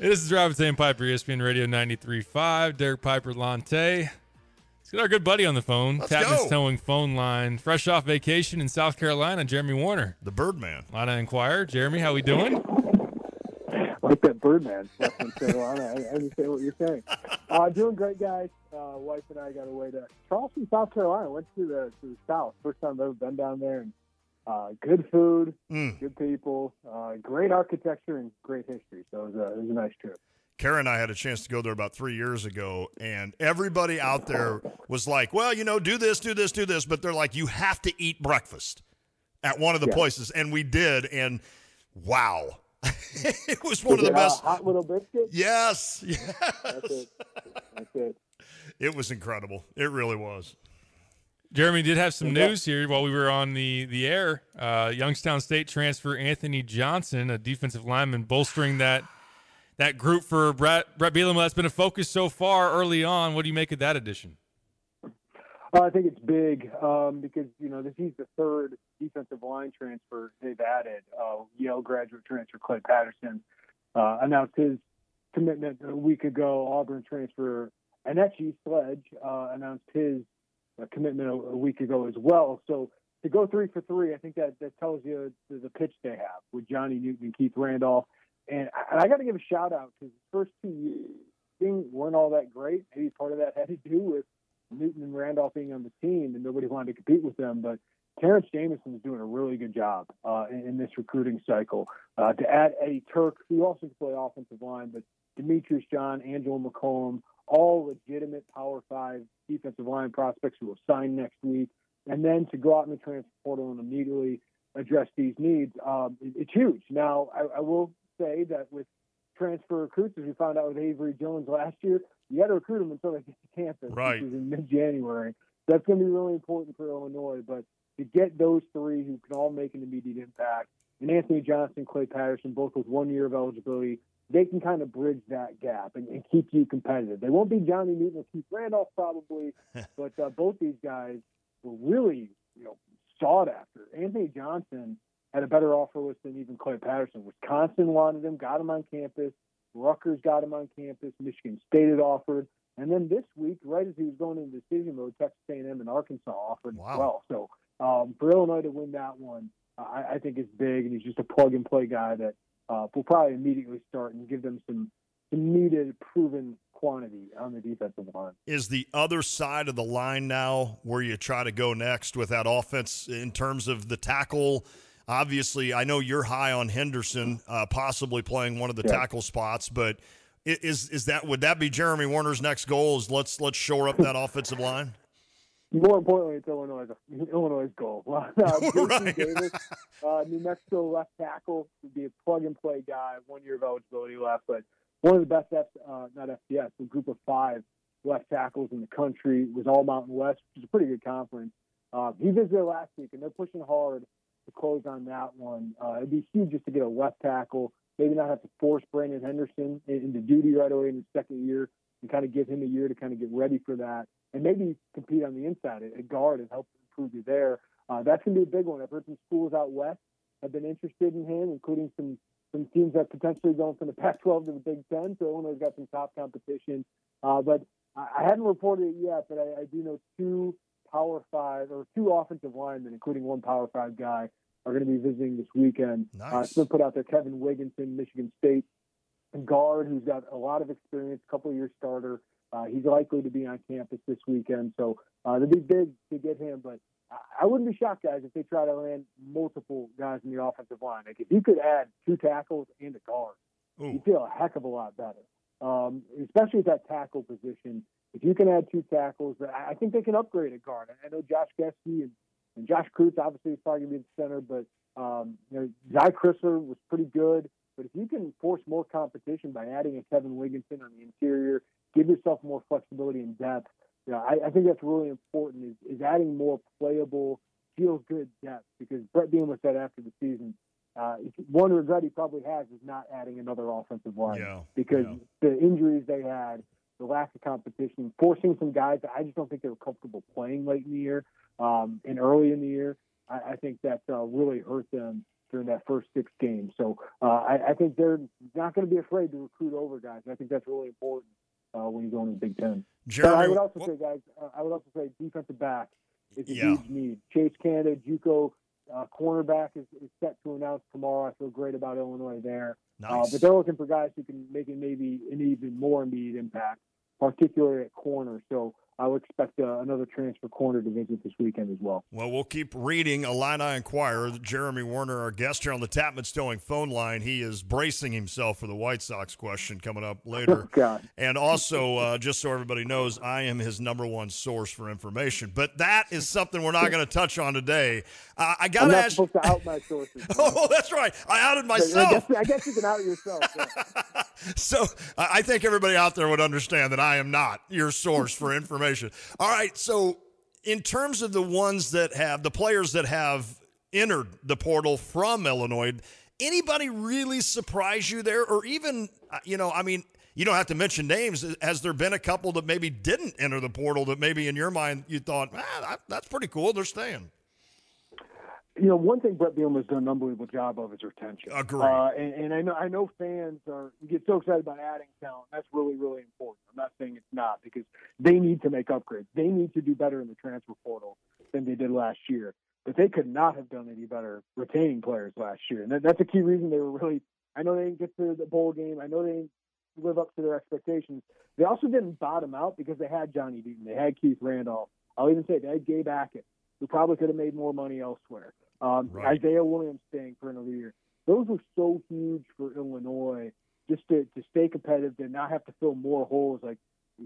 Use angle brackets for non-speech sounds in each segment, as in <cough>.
This is Robert and Piper, ESPN Radio 93.5. Derek Piper Lante. Let's get our good buddy on the phone. Let's Tapman's go. Towing phone line. Fresh off vacation in South Carolina, Jeremy Werner. The Birdman. Illini Inquirer. Jeremy, how we doing? like that Birdman stuff in Carolina. I, I understand what you're saying. Uh, doing great, guys. Uh, wife and I got away to Charleston, South Carolina. Went to the to the south. First time I've ever been down there. And uh, good food, Mm. good people, uh, great architecture, and great history. So it was a, it was a nice trip. Karen and I had a chance to go there about three years ago, and everybody out there was like, well, you know, do this, do this, do this. But they're like, you have to eat breakfast at one of the Yeah. places. And we did. And wow. <laughs> it was one of the best. hot little biscuit. Yes. Yes. That's it. That's it. It was incredible. It really was. Jeremy did have some news here while we were on the, the air. Uh, Youngstown State transfer Anthony Johnson, a defensive lineman, bolstering that that group for Bret, Bret Bielema. That's been a focus so far early on. What do you make of that addition? Uh, I think it's big um, because you know this he's the third defensive line transfer they've added. Uh, Yale graduate transfer Clay Patterson uh, announced his commitment a week ago. Auburn transfer Anechi Sledge uh, announced his commitment a, a week ago as well. So to go three for three, I think that that tells you the, the pitch they have with Johnny Newton and Keith Randolph. And, I- and I got to give a shout out because the first two things weren't all that great. Maybe part of that had to do with Newton and Randolph being on the team and nobody wanted to compete with them. But Terrance Jamison is doing a really good job uh, in, in this recruiting cycle. Uh, to add Eddie Tuerk, who also can play offensive line, but Demetrius John, Angelo McCollum, all legitimate Power Five defensive line prospects who will sign next week. And then to go out in the transfer portal and immediately address these needs, um, it- it's huge. Now, I, I will say that with transfer recruits, as we found out with Avery Jones last year, you got to recruit them until they get to campus, Right. which is in mid-January. That's going to be really important for Illinois. But to get those three who can all make an immediate impact, and Anthony Johnson, Clay Patterson, both with one year of eligibility, they can kind of bridge that gap and, and keep you competitive. They won't be Johnny Newton or Keith Randolph probably, <laughs> but uh, both these guys were really, you know, sought after. Anthony Johnson had a better offer list than even Clay Patterson. Wisconsin wanted him, got him on campus. Rutgers got him on campus. Michigan State had offered, and then this week, right as he was going into decision mode, Texas A&M and Arkansas offered Wow. as well. So um, for Illinois to win that one, uh, I, I think is big, and he's just a plug and play guy that uh, will probably immediately start and give them some, some needed, proven quantity on the defensive line. Is the other side of the line now where you try to go next with that offense in terms of the tackle? Obviously, I know you're high on Henderson, uh, possibly playing one of the Yeah. tackle spots, but is is that would that be Jeremy Werner's next goal? Is let's let's shore up that <laughs> offensive line? More importantly, it's Illinois' Illinois' goal. <laughs> Uh, <laughs> Right. Davis, uh, New Mexico left tackle, would be a plug and play guy, one year of eligibility left, but one of the best, F, uh, not FCS, a group of five left tackles in the country. Was all Mountain West, which is a pretty good conference. Uh, he visited last week, and they're pushing hard to close on that one. Uh, it'd be huge just to get a left tackle, maybe not have to force Brandon Henderson into duty right away in his second year, and kind of give him a year to kind of get ready for that, and maybe compete on the inside at, guard and help improve you there. Uh, that's going to be a big one. I've heard some schools out west have been interested in him, including some some teams that potentially going from the <laughs> Pac-12 to the Big Ten. So Illinois got some top competition. Uh, but I, I hadn't reported it yet, but I, I do know two Power Five or two offensive linemen, including one Power Five guy, are going to be visiting this weekend. Uh, Nice. it's been put out there. Kevin Wigginton, Michigan State guard, who's got a lot of experience, couple year starter. Uh, he's likely to be on campus this weekend, so uh, it'd be big to get him. But I- wouldn't be shocked, guys, if they try to land multiple guys in the offensive line. Like if you could add two tackles and a guard, you Ooh, feel a heck of a lot better. Um, especially at that tackle position. If you can add two tackles, I I think they can upgrade a guard. I know Josh Gesky and, and Josh Kreutz obviously is probably going to be the center, but um, you know, Zy Crisler was pretty good. But if you can force more competition by adding a Kevin Wigginton on the interior, give yourself more flexibility and depth. You know, I, I think that's really important. Is, is adding more playable, feel good depth because Bret Bielema said after the season, uh, one regret he probably has is not adding another offensive line yeah. because yeah. the injuries they had, the lack of competition, forcing some guys that I just don't think they were comfortable playing late in the year um, and early in the year. I, I think that uh, really hurt them during that first six games. So uh, I, I think they're not going to be afraid to recruit over guys. And I think that's really important uh, when you go into the Big Ten. Jeremy, but I would also say, guys, uh, I would also say defensive back is a yeah. huge need. Chase Canada, JUCO uh, cornerback is, is, set to announce tomorrow. I feel great about Illinois there. Uh, nice. but they're looking for guys who can make it maybe an even more immediate impact, particularly at corner. So I would expect uh, another transfer corner to visit this weekend as well. Well, we'll keep reading Illini Inquirer. Jeremy Werner, our guest here on the Tapman's Towing phone line, he is bracing himself for the White Sox question coming up later. Oh, and also, uh, just so everybody knows, I am his number one source for information. But that is something we're not going to touch on today. Uh, I got to ask. supposed to out my sources. <laughs> oh, that's right. I outed myself. I guess, I guess you can out yourself. Yeah. <laughs> so I think everybody out there would understand that I am not your source for information. <laughs> All right. So, in terms of the ones that have the players that have entered the portal from Illinois, anybody really surprise you there, or even uh, you know, I mean. You don't have to mention names. Has there been a couple that maybe didn't enter the portal that maybe in your mind you thought, ah, that's pretty cool. They're staying you know, one thing Bret Bielema has done an unbelievable job of is retention. Agree. Uh, and, and, I know I know fans are get so excited about adding talent. That's really really important. I'm not saying it's not because they need to make upgrades. They need to do better in the transfer portal than they did last year. But they could not have done any better retaining players last year, and that, that's a key reason they were really. I know they didn't get to the bowl game. I know they didn't live up to their expectations. They also didn't bottom out because they had Johnny Newton, they had Keith Randolph. I'll even say they had Gabe Hackett, who probably could have made more money elsewhere. Um, right. Isaiah Williams staying for another year. Those were so huge for Illinois just to, to stay competitive, to not have to fill more holes. Like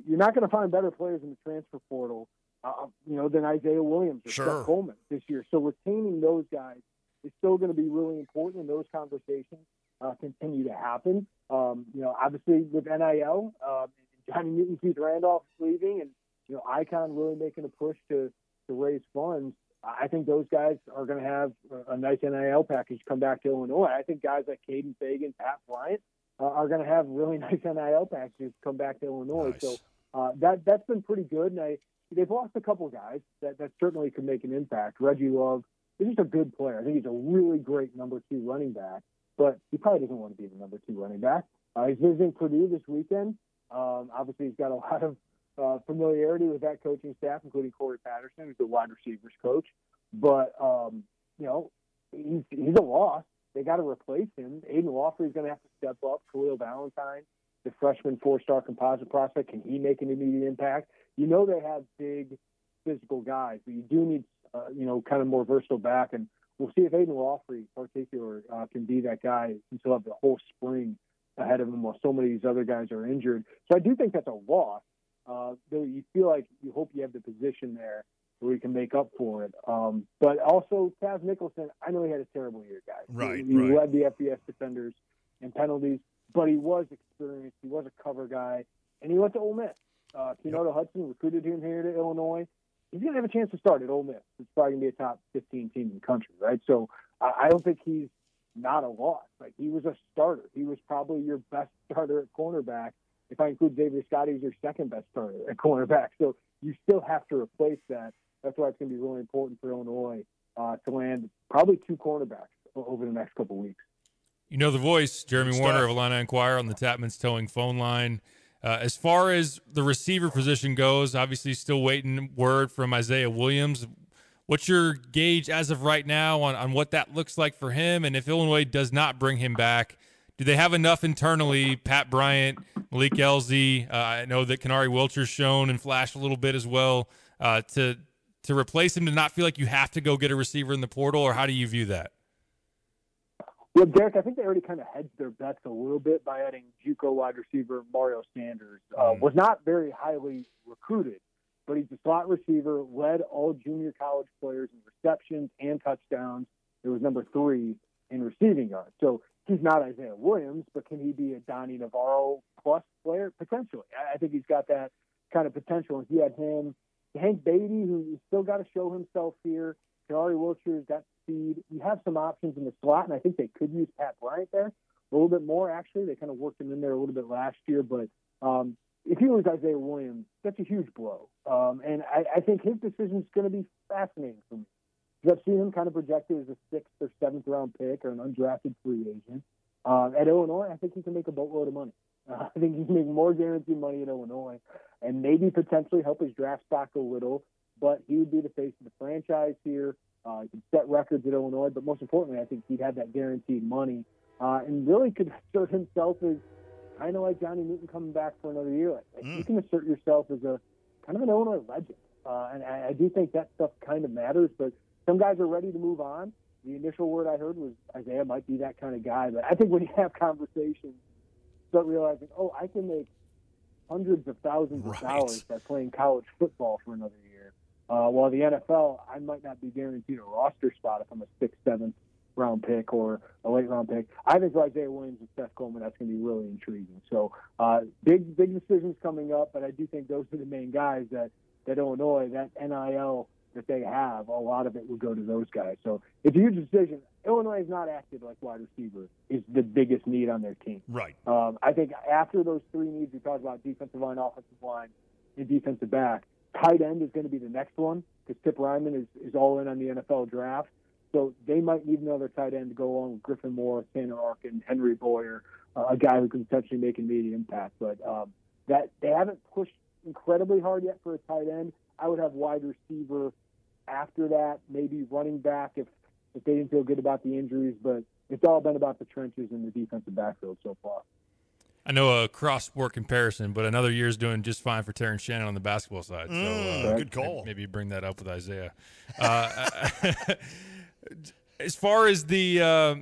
you're not going to find better players in the transfer portal, uh, you know, than Isaiah Williams or sure. Seth Coleman this year. So retaining those guys is still going to be really important, and those conversations uh, continue to happen. Um, you know, obviously with NIL, uh, Johnny Newton, Keith Randolph leaving, and you know, Icon really making a push to to raise funds. I think those guys are going to have a nice NIL package come back to Illinois. I think guys like Kaden Feagin, Pat Bryant uh, are going to have really <laughs> nice NIL packages come back to Illinois. Nice. So uh, that that's been pretty good. And I, they've lost a couple guys that, that certainly could make an impact. Reggie Love is just a good player. I think he's a really great number two running back, but he probably doesn't want to be the number two running back. Uh, he's visiting Purdue this weekend. Um, obviously, he's got a lot of uh, familiarity with that coaching staff, including Corey Patterson, who's the wide receivers coach. But um, you know, he's he's a loss. They got to replace him. Aidan Laughery is going to have to step up. Khalil Valentine, the freshman four-star composite prospect, can he make an immediate impact? You know they have big physical guys, but you do need uh, you know kind of more versatile back. And we'll see if Aidan Laughery, in particular, uh, can be that guy. Since he'll have the whole spring ahead of him, while so many of these other guys are injured. So I do think that's a loss. Uh, you feel like you hope you have the position there where you can make up for it. Um, but also, Taz Nicholson, I know he had a terrible year, guys. Right, he, he right. led the FBS defenders in penalties, but he was experienced. He was a cover guy, and he went to Ole Miss. Uh, yep. Hudson recruited him here to Illinois. He's going to have a chance to start at Ole Miss. It's probably going to be a top 15 team in the country, right? So I, I don't think he's not a loss. Like he was a starter. He was probably your best <laughs> starter at cornerback if I include Xavier Scott, he's your second best starter at cornerback. So you still have to replace that. That's why it's going to be really important for Illinois uh, to land probably two cornerbacks over the next couple weeks. You know the voice, Jeremy Werner of Illini Inquirer on the Tapman's Towing phone line. Uh, as far as the receiver position goes, obviously still waiting word from Isaiah Williams. What's your gauge as of right now on, on what that looks like for him? And if Illinois does not bring him back, do they have enough internally? Pat Bryant, Malik Elzy. Uh, I know that Kenari Wilcher's shown and flashed a little bit as well. Uh, to to replace him, to not feel like you have to go get a receiver in the portal, or how do you view that? Well, Derek, I think they already kind of hedged their bets a little bit by adding JUCO wide receiver Mario Sanders. Uh, mm. Was not very highly recruited, but he's a slot receiver, led all junior college players in receptions and touchdowns. It was number three in receiving yards. So he's not Isaiah Williams, but can he be a Donny Navarro plus player? Potentially. I think he's got that kind of potential. And he had him, Hank Beatty, who still got to show himself here. Kenari Wilcher's got speed. You have some options in the slot, and I think they could use Pat Bryant there a little bit more, actually. They kind of worked him in there a little bit last year, but um, if he was Isaiah Williams, that's a huge blow. Um, and I, I think his decision is going to be fascinating for me. Because I've seen him kind of projected as a sixth or seventh round pick or an undrafted free agent. Uh, at Illinois, I think he can make a boatload of money. Uh, <laughs> I think he can make more guaranteed money at Illinois and maybe potentially help his draft stock a little. But he would be the face of the franchise here. Uh, he could set records at Illinois, but most importantly, I think he'd have that guaranteed money uh, and really could assert himself as kind of like Johnny Newton coming back for another year. Like, mm. You can assert yourself as a kind of an Illinois legend. Uh, and I, I do think that stuff kind of matters, but some guys are ready to move on. The initial word I heard was Isaiah might be that kind of guy, but I think when you <laughs> have conversations, start realizing, oh, I can make hundreds of thousands right. of dollars by playing college football for another year. Uh, while the NFL, I might not be guaranteed a roster spot if I'm a sixth, seventh round pick or a late round pick. I think for Isaiah Williams and Seth Coleman, that's going to be really intriguing. So uh, big, big decisions coming up, but I do think those are the main guys that that Illinois, that NIL that they have, a lot of it will go to those guys. So it's a huge decision. Illinois has not acted like wide receiver is the biggest need on their team. Right. Um, I think after those three needs we talked about, defensive line, offensive line, and defensive back, tight end is going to be the next one because Tip Reiman is, is all in on the NFL draft. So they might need another tight end to go along with Griffin Moore, Tanner Arkin, Henry Boyer, uh, a guy who can potentially make an immediate impact. But um, that they haven't pushed incredibly hard yet for a tight end. I would have wide receiver after that, maybe running back if if they didn't feel good about the injuries. But it's all been about the trenches and the defensive backfield so far. I know a cross sport comparison, but another year's doing just fine for Terrence Shannon on the basketball side. So mm, uh, good call. Maybe, bring that up with Isaiah. Uh, <laughs> as far as the uh,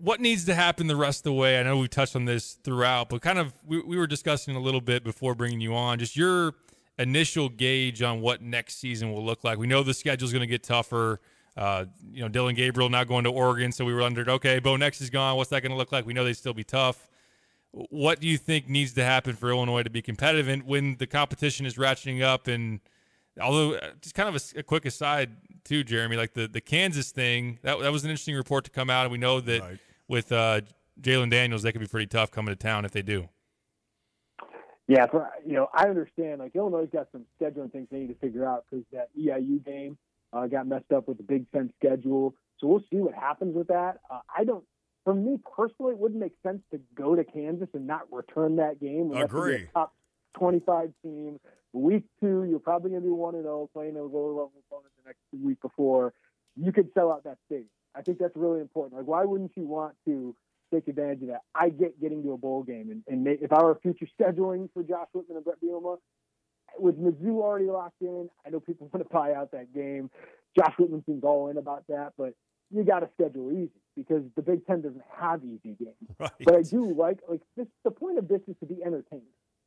what needs to happen the rest of the way, I know we touched on this throughout, but kind of we, we were discussing a little bit before bringing you on. Just your initial gauge on what next season will look like. We know the schedule is going to get tougher. Uh, you know, Dillon Gabriel now going to Oregon, so we were wondering, okay, Bo Nix is gone. What's that going to look like? We know they still be tough. What do you think needs to happen for Illinois to be competitive? And when the competition is ratcheting up, and although uh, just kind of a, a quick aside too, Jeremy, like the the Kansas thing, that that was an interesting report to come out, and we know that right. with uh, Jalon Daniels, they could be pretty tough coming to town if they do. Yeah, for, you know, I understand. Like Illinois got some scheduling things they need to figure out because that EIU game uh, got messed up with the Big Ten schedule. So we'll see what happens with that. Uh, I don't. For me personally, it wouldn't make sense to go to Kansas and not return that game. Agree. top 25 team. Week two, you're probably going to be one and zero, oh, playing a lower level opponent the next week before. You could sell out that state. I think that's really important. Like, why wouldn't you want to take advantage of that. I get getting to a bowl game, and, and if I were future scheduling for Josh Whitman and Bret Bielema, with Mizzou already locked in, I know people <laughs> want to buy out that game. Josh Whitman seems all in about that, but you got to schedule easy because the Big Ten doesn't have easy games. <laughs> Right. But I do like like this. The point of this is to be entertained,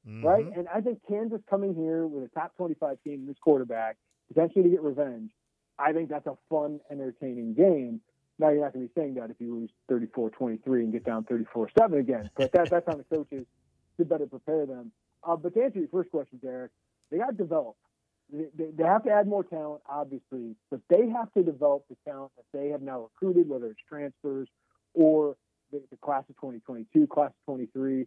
mm-hmm. right? And I think Kansas coming here with a top twenty-five team, this quarterback, potentially to get revenge. I think that's a fun, entertaining game. Now you're not going to be saying that if you lose 34-23 and get down 34-7 again. But that, that's on the coaches to better prepare them. Uh, but to answer your first question, Derek, they got to develop. They, they, have to add more talent, obviously, but they have to develop the talent that they have now recruited, whether it's transfers or the, the class of 2022, class of 23.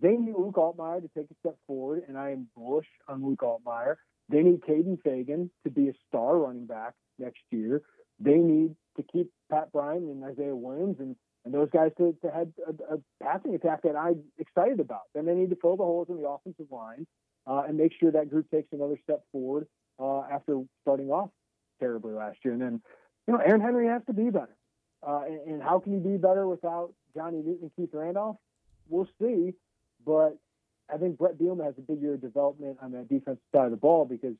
They need Luke Altmyer to take a step forward, and I am bullish on Luke Altmyer. They need Kaden Feagin to be a star running back next year. They need to keep Pat Bryant and Isaiah Williams and, and those guys to, to have a, a passing attack that I'm excited about. Then they need to fill the holes in the offensive line uh, and make sure that group takes another step forward uh, after starting off terribly last year. And then, you know, Aaron Henry has to be better. Uh, and, and, how can he be better without Johnny Newton and Keith Randolph? We'll see. But I think Bret Bielema has a big year of development on that defensive side of the ball because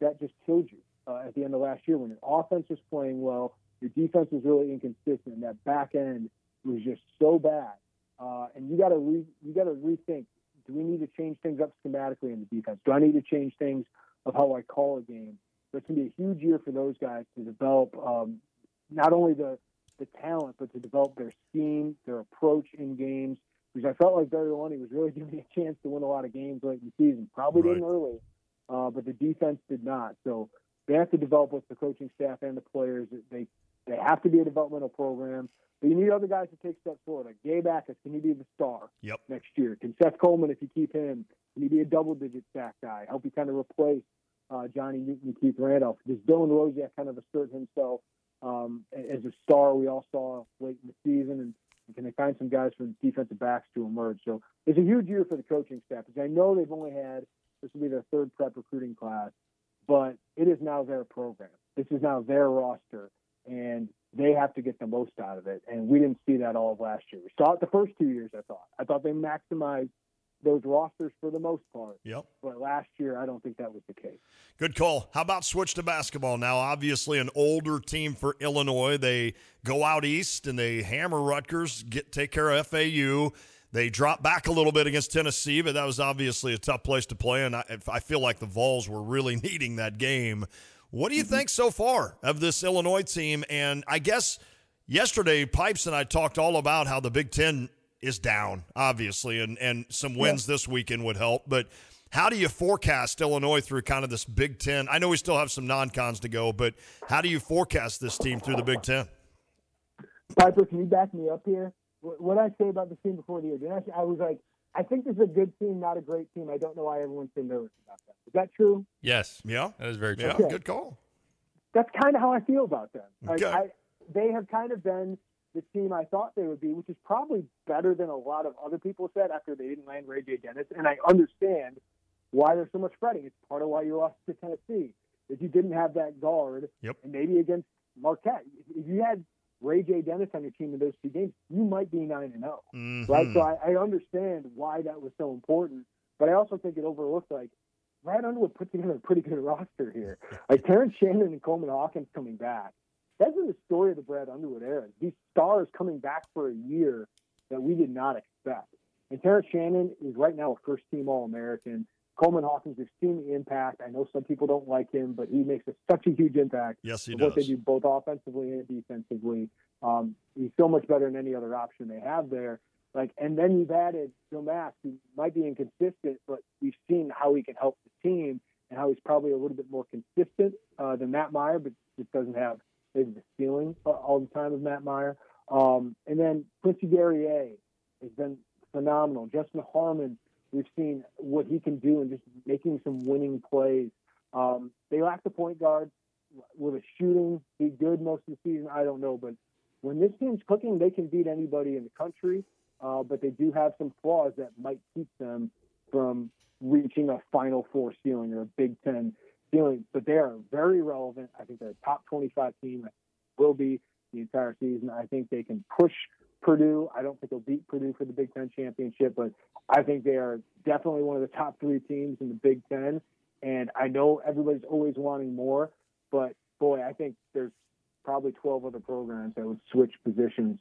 that just killed you uh, at the end of last year when your offense was playing well your defense was really inconsistent. That back end was just so bad, uh, and you got to re- you got to rethink. Do we need to change things up schematically in the defense? Do I need to change things of how I call a game? So it's going to be a huge year for those guys to develop um, not only the the talent, but to develop their scheme, their approach in games. Because I felt like Barry Lunney was really <laughs> giving me a chance to win a lot of games late in the season. Probably right. didn't early, uh, but the defense did not. So they have to develop with the coaching staff and the players. They they have to be a developmental program. But you need other guys to take steps forward. Like Gabe Jacas, can he be the star yep. next year? Can Seth Coleman, if you keep him, can he be a double-digit sack guy? Help you kind of replace uh, Johnny Newton and Keith Randolph. Does Dylan Rosiek kind of assert himself um, as a star we all saw late in the season? And can they find some guys from defensive backs to emerge? So it's a huge year for the coaching staff because I know they've only had this will be their third prep recruiting class, but it is now their program. This is now their roster, and they have to get the most out of it. And we didn't see that all of last year. We saw it the first two years. I thought. I thought they maximized those rosters for the most part. Yep. But last year, I don't think that was the case. Good call. How about switch to basketball now? Obviously, an older team for Illinois. They go out east and they hammer Rutgers, get take care of FAU. They drop back a little bit against Tennessee, but that was obviously a tough place to play, and I, I feel like the Vols were really <laughs> needing that game. What do you mm-hmm. think so far of this Illinois team? And I guess yesterday, Pipes and I talked all about how the Big Ten is down, obviously, and, and some wins yeah. this weekend would help. But how do you forecast Illinois through kind of this Big Ten? I know we still have some non cons to go, but how do you forecast this team through the Big Ten? Piper, can you back me up here? What I say about the team before the year? Did I, I was like, I think this is a good team, not a great team. I don't know why everyone's so nervous about that. Is that true? Yes. Yeah. That is very true. Yeah, okay. Good call. That's kind of how I feel about them. Like, okay. I, they have kind of been the team I thought they would be, which is probably better than a lot of other people said after they didn't land Ray J. Dennis. And I understand why there's so much fretting. It's part of why you lost to Tennessee. If you didn't have that guard, yep. and maybe against Marquette, if you had Ray J. Dennis on your team in those two games, you might be nine and zero, oh, mm-hmm. right? So I, I understand why that was so important, but I also think it overlooked like Brad Underwood put together a pretty good <laughs> roster here. Like Terrence Shannon and Coleman Hawkins coming back. That's been the story of the Brad Underwood era. These stars coming back for a year that we did not expect. And Terrence Shannon is right now a first team All American. Coleman Hawkins, we've seen the impact. I know some people don't like him, but he makes a, such a huge impact. Yes, he does. What they do both offensively and defensively. Um, he's so much better than any other option they have there. Like, and then you've added Domask, who might be inconsistent, but we've seen how he can help the team and how he's probably a little bit more consistent uh, than Matt Mayer, but just doesn't have maybe the ceiling all the time of Matt Mayer. Um, and then Quincy Guerrier has been phenomenal. Justin Harmon We've seen what he can do and just making some winning plays. Um, they lack the point guard. Will the shooting be good most of the season? I don't know. But when this team's cooking, they can beat anybody in the country. Uh, but they do have some flaws that might keep them from reaching a Final Four ceiling or a Big Ten ceiling. But they are very relevant. I think they're a top 25 team. Will be the entire season. I think they can push Purdue. I don't think they'll beat Purdue for the Big Ten championship, but I think they are definitely one of the top three teams in the Big Ten. And I know everybody's always wanting more, but boy, I think there's probably 12 other programs that would switch positions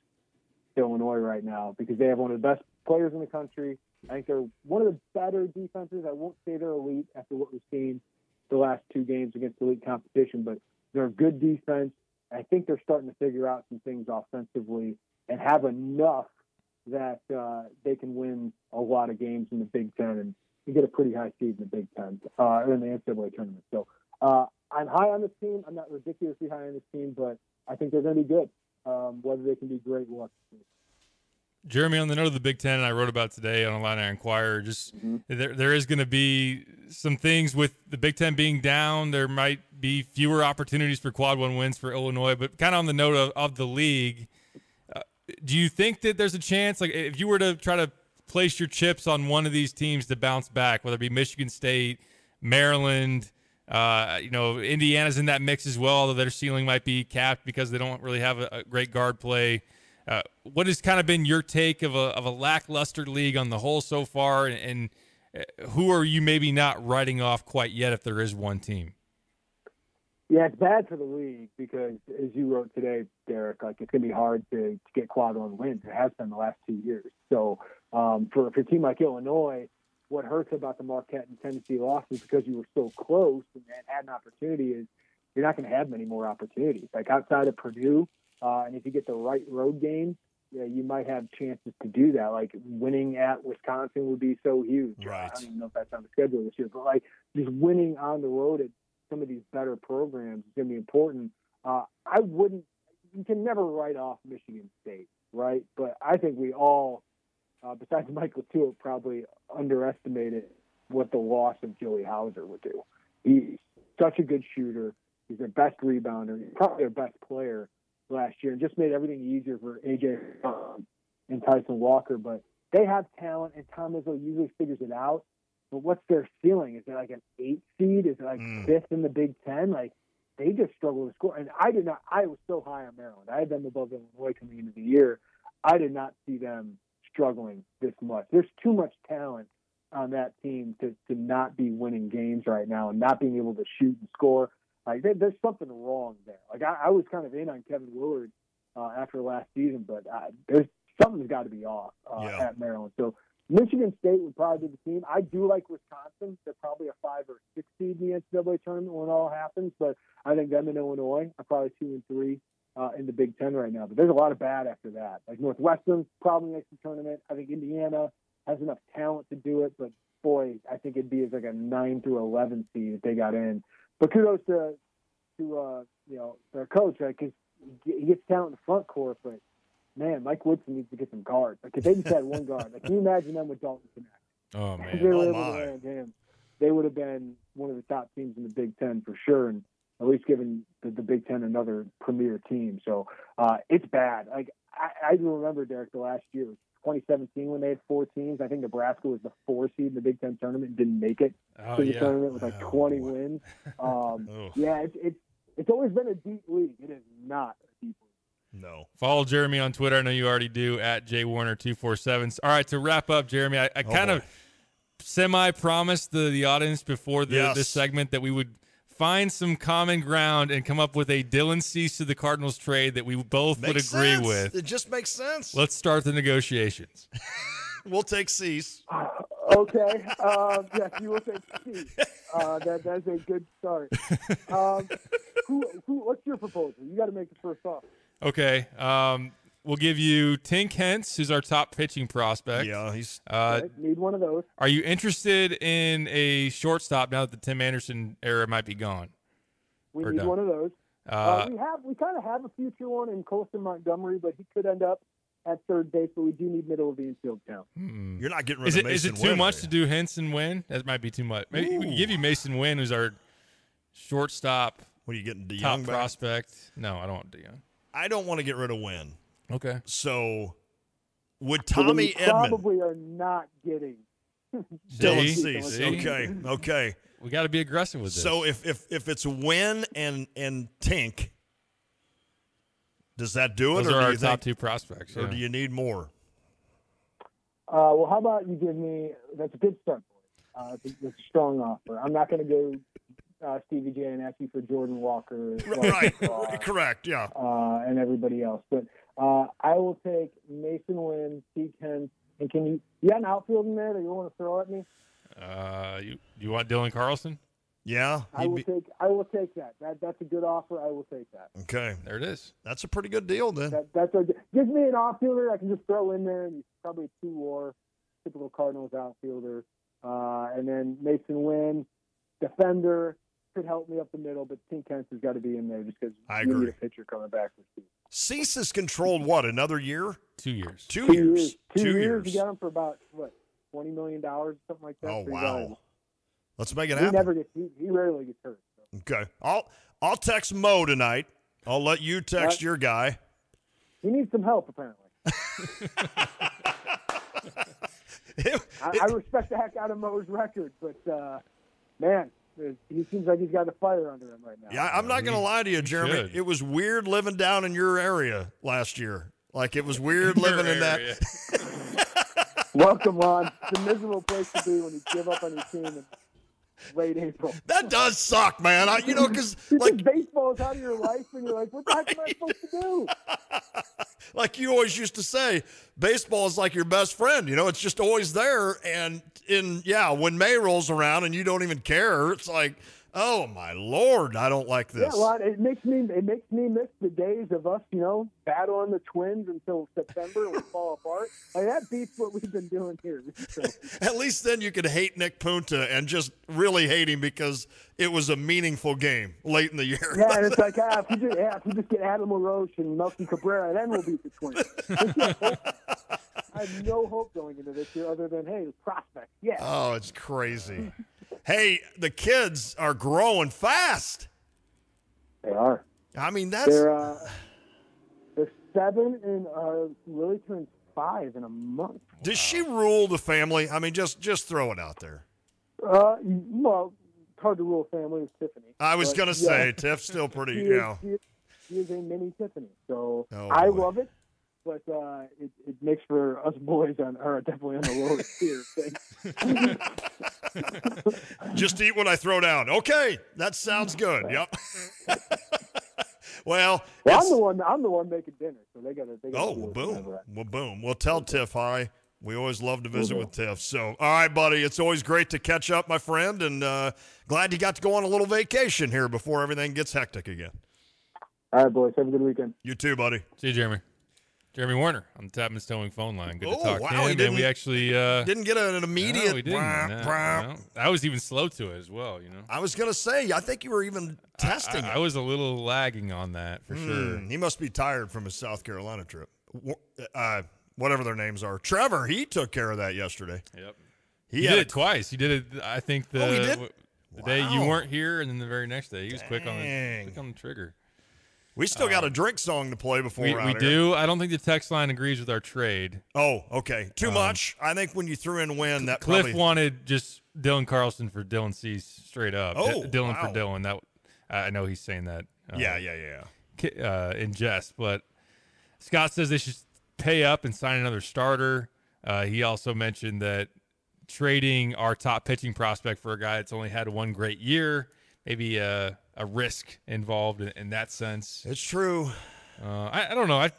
to Illinois right now because they have one of the best players in the country. I think they're one of the better defenses. I won't say they're elite after what we've seen the last two games against elite competition, but they're a good defense. I think they're starting to figure out some things offensively and have enough that uh, they can win a lot of games in the Big Ten and get a pretty high seed in the Big Ten uh, in the NCAA tournament. So uh, I'm high on this team. I'm not ridiculously high on this team, but I think they're going to be good. Um, whether they can be great, we'll Jeremy, on the note of the Big Ten, I wrote about today on Illini Inquirer. Just mm-hmm. there, there is going to be some things with the Big Ten being down. There might be fewer opportunities for quad one wins for Illinois, but kind of on the note of, of the league, do you think that there's a chance, like if you were to try to place your chips on one of these teams to bounce back, whether it be Michigan State, Maryland, uh, you know, Indiana's in that mix as well, although their ceiling might be capped because they don't really have a, a great guard play. Uh, what has kind of been your take of a, of a lackluster league on the whole so far, and, and uh, who are you maybe not writing off quite yet if there is one team? Yeah, it's bad for the league because, as you wrote today, Derek, like it's going to be hard to, to get quad one wins. It has been the last two years. So um, for, for a team like Illinois, what hurts about the Marquette and Tennessee losses because you were so close and had an opportunity is you're not going to have many more opportunities. Like outside of Purdue, uh, and if you get the right road yeah, you might have chances to do that. Like winning at Wisconsin would be so huge. Right. I don't even know if that's on the schedule this year, but like just winning on the road at some of these better programs is going to be important. Uh, I wouldn't. You can never write off Michigan State, right? But I think we all, uh, besides <laughs> Michael Stewart, probably underestimated what the loss of Joey Hauser would do. He's such a good shooter. He's their best rebounder. He's probably their best player last year, and just made everything easier for AJ um, and Tyson Walker. But they have talent, and Tom Izzo usually figures it out. But what's their ceiling? Is it like an eight seed? Is it like Mm. fifth in the Big Ten? Like they just struggle to score. And I did not. I was so high on Maryland. I had them above Illinois coming into the year. I did not see them struggling this much. There's too much talent on that team to to not be winning games right now and not being able to shoot and score. Like there, there's something wrong there. Like I, I was kind of in on Kevin Willard uh, after last season, but uh, there's something's got to be off uh, Yeah. at Maryland. So Michigan State would probably be the team. I do like Wisconsin. They're probably a five or six seed in the NCAA tournament when it all happens. But I think them and Illinois are probably two and three uh, in the Big Ten right now. But there's a lot of bad after that. Like Northwestern probably makes the tournament. I think Indiana has enough talent to do it, but boy, I think it'd be as like a nine through eleven seed if they got in. But kudos to to uh, you know their coach because he gets talent in the front court, but man, Mike Woodson needs to get some guards. Like if they just had one guard, like can you imagine them with Dalton Knecht? Oh If they were Oh, able my. to land him, they would have been one of the top teams in the Big Ten for sure, and at least given the, the Big Ten another premier team. So uh, it's bad. Like I, I remember Derek the last year, 2017, when they had four teams. I think Nebraska was the four seed in the Big Ten tournament and didn't make it Oh to the yeah. tournament with like Oh, 20 boy. wins. <laughs> Um, Ugh. yeah, it's, it's it's always been a deep league. It is not a deep league. No. Follow Jeremy on Twitter. I know you already do at jwarner247. All right, to wrap up, Jeremy, I, I kind boy. of semi promised the, the audience before the, Yes. this segment that we would find some common ground and come up with a Dylan Cease to the Cardinals trade that we both would agree sense. with. It just makes sense. Let's start the negotiations. <laughs> We'll take Cease. Okay. Um, yes, you will say C. Uh, that that's a good start. Um, who, who, what's your proposal? You got to make the first offer. Okay. Um, we'll give you Tink Hence, who's our top pitching prospect. Yeah, he's Uh, Right? Need one of those. Are you interested in a shortstop now that the Tim Anderson era might be gone? We need done. one of those. Uh, Uh, we have we kind of have a future one in Colson Montgomery, but he could end up at third base. But we do need middle of the infield talent. hmm. you're not getting rid Is of it is Mason it too Wynn, much to you? do Henson win? That might be too much. Maybe we can give you Masyn Winn, who's our shortstop What are you getting DeYoung top back? prospect. No, I don't want DeYoung. I don't want to get rid of Winn. Okay. So would So Tommy we Edman probably are not getting. <laughs> Dylan See? Cease? Okay, okay. We got to be aggressive with this. So if if if it's Win and and Tink, does that do it, those or are do our you top think, two prospects. or yeah. do you need more? Uh, well, how about you give me? That's a good start. For. Uh, it's, a, it's a strong offer. I'm not going to go uh, Stevie J and ask you for Jordan Walker, <laughs> Right, uh, correct. Yeah. uh, and everybody else. But uh, I will take Masyn Winn, T. Kent, and can you? You got an outfield in there that you want to throw at me? Uh, you you want Dylan Carlson? Yeah. I will be- take. I will take that. That that's a good offer. I will take that. okay. There it is. That's a pretty good deal then. That that's a, gives me an outfielder I can just throw in there, and he's probably two war, typical Cardinals outfielder. Uh, and then Masyn Winn, defender, could help me up the middle, but Tink Hence has got to be in there just because I agree. need a pitcher coming back for Steve. Cease is controlled what another year, Two years. two, Two years, years. Two, two years. You got him for about what twenty million dollars, something like that. Oh wow. valuable. Let's make it He happen. never gets. He, he rarely gets hurt. So. Okay. I'll I'll text Mo tonight. I'll let you text Right. your guy. He needs some help apparently. <laughs> <laughs> I, I respect the heck out of Mo's record, but uh, man, he seems like he's got a fire under him right now. yeah, I'm not gonna lie to you, Jeremy. should. It was weird living down in your area last year. Like it was weird <laughs> living in that. <laughs> Welcome, Ron. It's a miserable place to be when you give up on your team in late <laughs> April. That does suck, man. I, you know, because <laughs> like baseball is out of your life, and you're like, what the heck am I <laughs> supposed to do? like you always used to say, baseball is like your best friend. You know, it's just always there. And in yeah, when May rolls around and you don't even care, it's like, oh my lord, I don't like this. Yeah, Ron, it makes me it makes me miss the days of us, you know, battling the Twins until September and we fall apart. Like that beats what we've been doing here. So, <laughs> At least then you could hate Nick Punto and just really hate him because it was a meaningful game late in the year. yeah, and it's <laughs> like, ah, if you just, yeah, if you just get Adam LaRoche and Melky Cabrera, then we'll beat the Twins. There's no hope. I have no hope going into this year other than, hey, prospect. Yeah. oh, it's crazy. Hey, the kids are growing fast. They are. I mean, that's They're uh, they're seven, and uh, Lily turns five in a month. does she rule the family? I mean, just just throw it out there. Uh, well, it's hard to rule a family with Tiffany. I was gonna yeah, say Tiff's still pretty, she you is, she, is, she is a mini Tiffany, so Oh, I boy. love it. But uh, it, it makes for us boys on are definitely on the lower <laughs> tier. <laughs> <laughs> Just eat what I throw down. Okay, that sounds good. Yep. <laughs> well, Well, I'm the one. I'm the one making dinner, so they got to. They gotta oh, deal well, boom, whatever I- well, boom. Well, tell Tiff hi. We always love to visit Mhm. with Tiff. So, all right, buddy, it's always great to catch up, my friend, and uh, glad you got to go on a little vacation here before everything gets hectic again. All right, boys. Have a good weekend. You too, buddy. See you, Jeremy. Jeremy Werner on the Tapman's Towing phone line. Good Oh, to talk wow, to him. And we actually uh, Didn't get an immediate. No, we didn't. No, no. I was even slow to it as well. You know, I was gonna say, I think you were even testing I, it. I was a little lagging on that for sure. Hmm, He must be tired from his South Carolina trip. Uh, whatever their names are. Trevor, he took care of that yesterday. Yep. He, He did it twice. He did it. I think the Oh, he did? w- the day you weren't here, and then the very next day he was quick on the quick on the trigger. We still got a drink song to play before Um, We, we do. I don't think the text line agrees with our trade. Oh, okay. Too much. I think when you threw in win, that Um, Cliff probably. wanted just Dylan Carlson for Dylan C straight up. Oh, D- Dylan wow. for Dylan. That I know he's saying that. uh, yeah, yeah, yeah. uh, in jest, but Scott says they should pay up and sign another starter. Uh, he also mentioned that trading our top pitching prospect for a guy that's only had one great year, maybe a, a risk involved in, in that sense. It's true. Uh, I, I don't know. I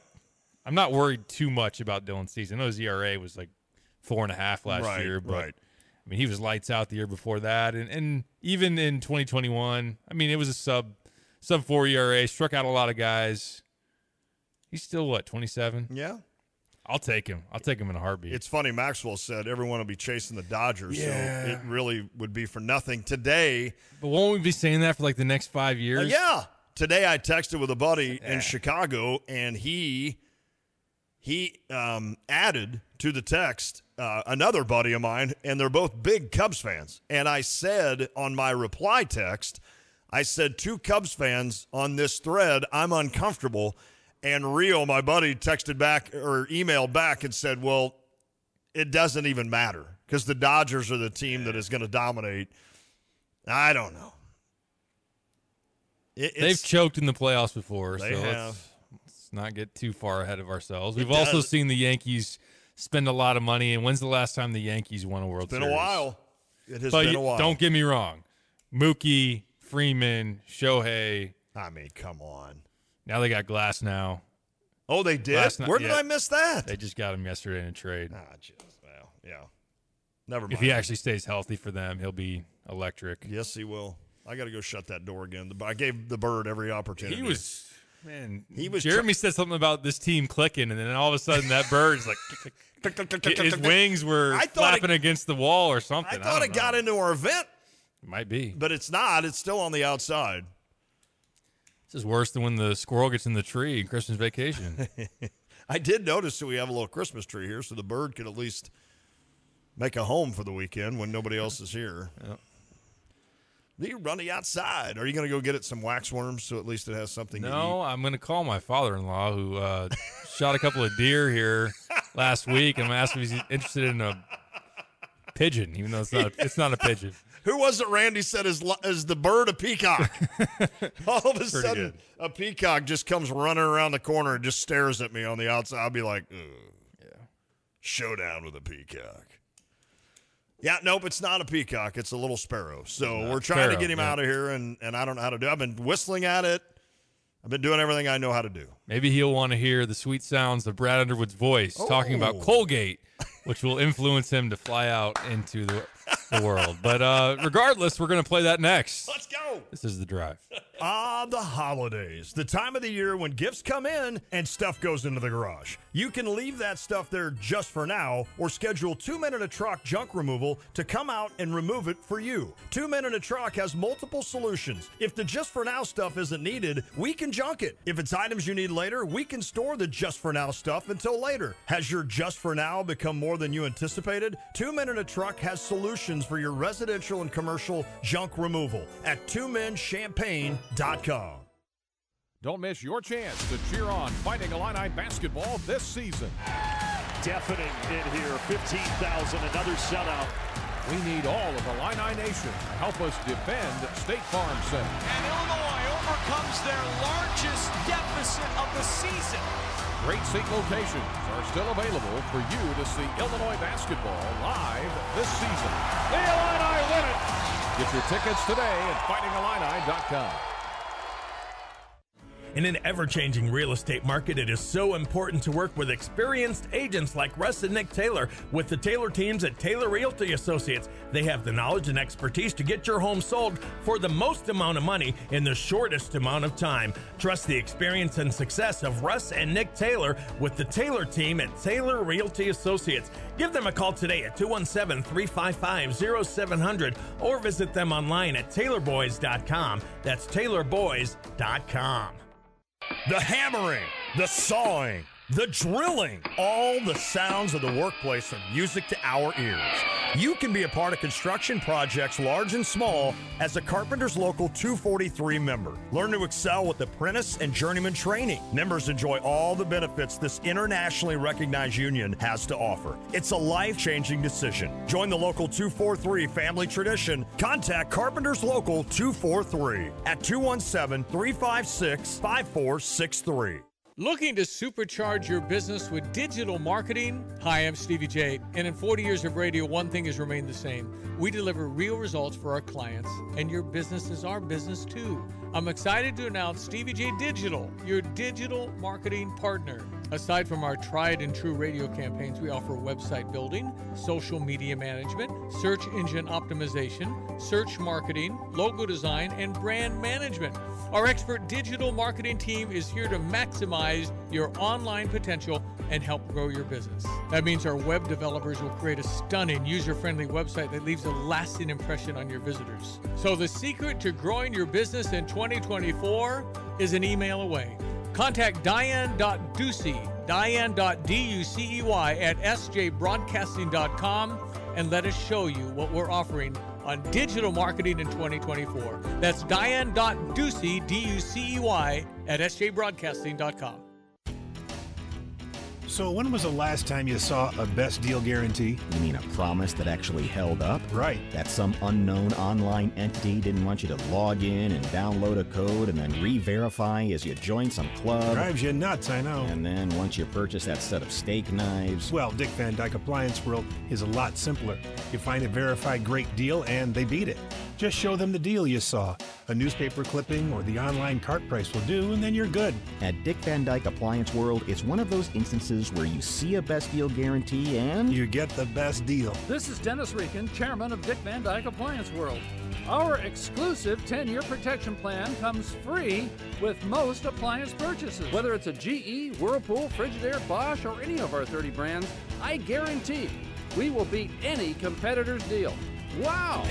I'm not worried too much about Dylan's season. I know his ERA was like four and a half last Right, year, but right. I mean he was lights out the year before that, and and even in 2021, I mean it was a sub sub four ERA, struck out a lot of guys. He's still what 27. Yeah. I'll take him. I'll take him in a heartbeat. It's funny. Maxwell said everyone will be chasing the Dodgers, Yeah. so it really would be for nothing today. but won't we be saying that for like the next five Uh, years? yeah. Today I texted with a buddy in Chicago, and he he um, added to the text uh, another buddy of mine, and they're both big Cubs fans. And I said on my reply text, I said two Cubs fans on this thread, I'm uncomfortable. And Rio, my buddy, texted back or emailed back and said, "Well, it doesn't even matter because the Dodgers are the team that is going to dominate." I don't know. It- They've choked in the playoffs before, so let's, let's not get too far ahead of ourselves. We've also seen the Yankees spend a lot of money. And when's the last time the Yankees won a World It's been Series? a while. It has But been a while. don't get me wrong. Mookie, Freeman, Shohei. I mean, come on. Now they got Glass now. Oh, they did. Night- Where did. I miss that? They just got him yesterday in a trade. ah, just well, yeah. Never mind. If he actually stays healthy for them, he'll be electric. yes, he will. I got to go shut that door again. I gave the bird every opportunity. He was man. He was Jeremy said something about this team clicking, and then all of a sudden that bird's like <laughs> his wings were I thought it- flapping against the wall or something. I thought don't it got into our vent, Might be. but it's not. It's still on the outside. This is worse than when the squirrel gets in the tree in Christmas vacation. <laughs> I did notice that we have a little Christmas tree here, so the bird could at least make a home for the weekend when nobody else is here. Yep. You're running outside. Are you going to go get it some wax worms so at least it has something to eat? no, I'm going to call my father-in-law who uh, <laughs> shot a couple of deer here last week. I'm asking if he's interested in a pigeon, even though it's not. It's not a pigeon. Who was it? Randy said is is the bird a peacock? <laughs> All of a sudden, good. a peacock just comes running around the corner and just stares at me on the outside. I'll be like, Yeah. showdown with a peacock. Yeah, nope, it's not a peacock. It's a little sparrow. So not we're trying to get him yeah. out of here, and and I don't know how to do. it. I've been whistling at it. I've been doing everything I know how to do. Maybe he'll want to hear the sweet sounds of Brad Underwood's voice talking about Oh. Colgate, which will influence him to fly out into the, the world. But uh, regardless, we're going to play that next. Let's go. This is the drive. Ah, the holidays. The time of the year when gifts come in and stuff goes into the garage. You can leave that stuff there just for now or schedule Two Men in a Truck junk removal to come out and remove it for you. Two Men in a Truck has multiple solutions. If the just for now stuff isn't needed, we can junk it. If it's items you need later, we can store the just for now stuff until later. Has your just for now become more than you anticipated? Two Men in a Truck has solutions for your residential and commercial junk removal at Two Men Champagne don't miss your chance to cheer on Fighting Illini basketball this season. Deafening in here, 15,000, another shutout. We need all of Illini Nation to help us defend State Farm Center. And Illinois overcomes their largest deficit of the season. Great seat locations are still available for you to see Illinois basketball live this season. The Illini win it! Get your tickets today at fightingillini.com. In an ever changing real estate market, it is so important to work with experienced agents like Russ and Nick Taylor with the Taylor teams at Taylor Realty Associates. They have the knowledge and expertise to get your home sold for the most amount of money in the shortest amount of time. Trust the experience and success of Russ and Nick Taylor with the Taylor team at Taylor Realty Associates. Give them a call today at 217 355 0700 or visit them online at taylorboys.com. That's taylorboys.com. The hammering, the sawing, the drilling, all the sounds of the workplace are music to our ears. You can be a part of construction projects large and small as a Carpenters Local 243 member. Learn to excel with apprentice and journeyman training. Members enjoy all the benefits this internationally recognized union has to offer. It's a life changing decision. Join the Local 243 family tradition. Contact Carpenters Local 243 at 217 356 5463. Looking to supercharge your business with digital marketing? Hi, I'm Stevie J, and in 40 years of radio, one thing has remained the same. We deliver real results for our clients, and your business is our business too. I'm excited to announce Stevie J Digital, your digital marketing partner. Aside from our tried and true radio campaigns, we offer website building, social media management, search engine optimization, search marketing, logo design, and brand management. Our expert digital marketing team is here to maximize your online potential and help grow your business. That means our web developers will create a stunning, user friendly website that leaves a lasting impression on your visitors. So, the secret to growing your business in 2024 is an email away. Contact Diane.Ducey, Diane.Ducey at sjbroadcasting.com and let us show you what we're offering on digital marketing in 2024. That's Diane.Ducey, D U C E Y, at sjbroadcasting.com. So, when was the last time you saw a best deal guarantee? You mean a promise that actually held up? Right. That some unknown online entity didn't want you to log in and download a code and then re verify as you join some club? Drives you nuts, I know. And then once you purchase that set of steak knives. Well, Dick Van Dyke Appliance World is a lot simpler. You find a verified great deal and they beat it. Just show them the deal you saw. A newspaper clipping or the online cart price will do, and then you're good. At Dick Van Dyke Appliance World, it's one of those instances where you see a best deal guarantee and you get the best deal. This is Dennis Reekin, chairman of Dick Van Dyke Appliance World. Our exclusive 10 year protection plan comes free with most appliance purchases. Whether it's a GE, Whirlpool, Frigidaire, Bosch, or any of our 30 brands, I guarantee we will beat any competitor's deal. Wow!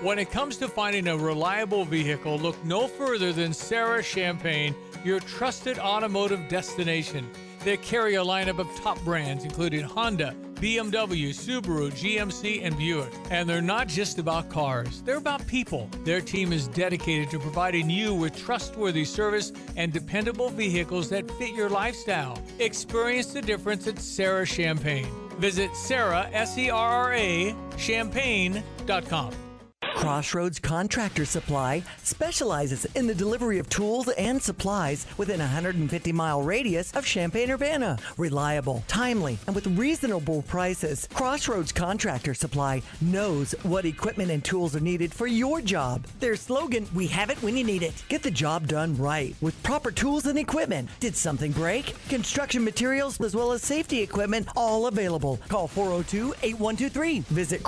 When it comes to finding a reliable vehicle, look no further than Serra Champaign, your trusted automotive destination. They carry a lineup of top brands including Honda, BMW, Subaru, GMC, and Buick. And they're not just about cars, they're about people. Their team is dedicated to providing you with trustworthy service and dependable vehicles that fit your lifestyle. Experience the difference at Serra Champaign. Visit Serra, S E R R A, champaign.com. Crossroads Contractor Supply specializes in the delivery of tools and supplies within a 150 mile radius of Champaign Urbana. Reliable, timely, and with reasonable prices, Crossroads Contractor Supply knows what equipment and tools are needed for your job. Their slogan, We have it when you need it. Get the job done right with proper tools and equipment. Did something break? Construction materials as well as safety equipment, all available. Call 402 8123. Visit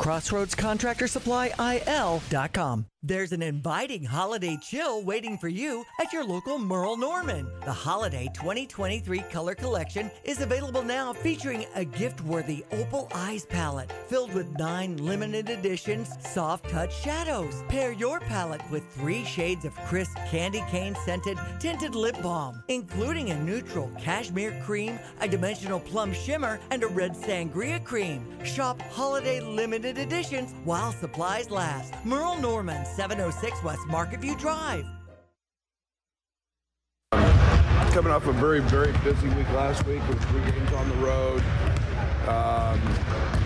CrossroadsContractorSupplyIL.com. There's an inviting holiday chill waiting for you at your local Merle Norman. The Holiday 2023 Color Collection is available now featuring a gift-worthy Opal Eyes palette filled with nine limited editions soft touch shadows. Pair your palette with three shades of crisp candy cane scented tinted lip balm, including a neutral cashmere cream, a dimensional plum shimmer, and a red sangria cream. Shop holiday limited editions while supplies last. Merle Norman, 706 West Marketview Drive. Coming off a very, very busy week last week with three games on the road. Um,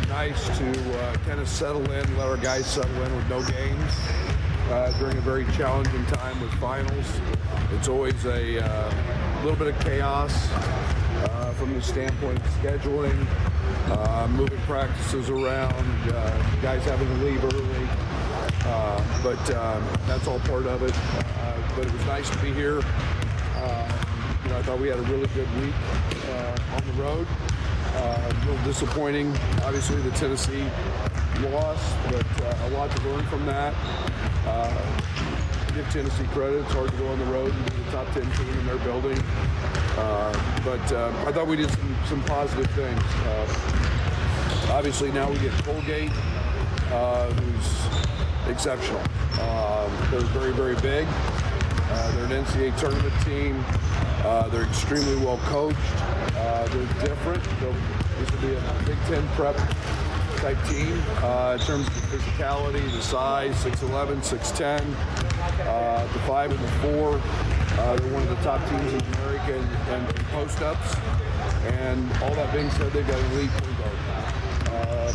nice to uh, kind of settle in, let our guys settle in with no games uh, during a very challenging time with finals. It's always a uh, little bit of chaos uh, from the standpoint of scheduling, uh, moving practices around, uh, guys having to leave early. Uh, but um, that's all part of it. Uh, but it was nice to be here. Uh, you know, I thought we had a really good week uh, on the road. Uh, a little disappointing, obviously, the Tennessee loss, but a lot to learn from that. Give Tennessee credit. It's hard to go on the road and be the top 10 team in their building. Uh, but uh, I thought we did some, some positive things. Uh, obviously, now we get Colgate, who's exceptional. Um, they're very, very big. Uh, they're an NCAA tournament team. Uh, they're extremely well coached. Uh, they're different. They'll, this will be a Big Ten prep type team uh, in terms of the physicality, the size, 6'11", 6'10", uh, the five and the four. Uh, they're one of the top teams in America and, post-ups. And all that being said, they've got an elite point guard.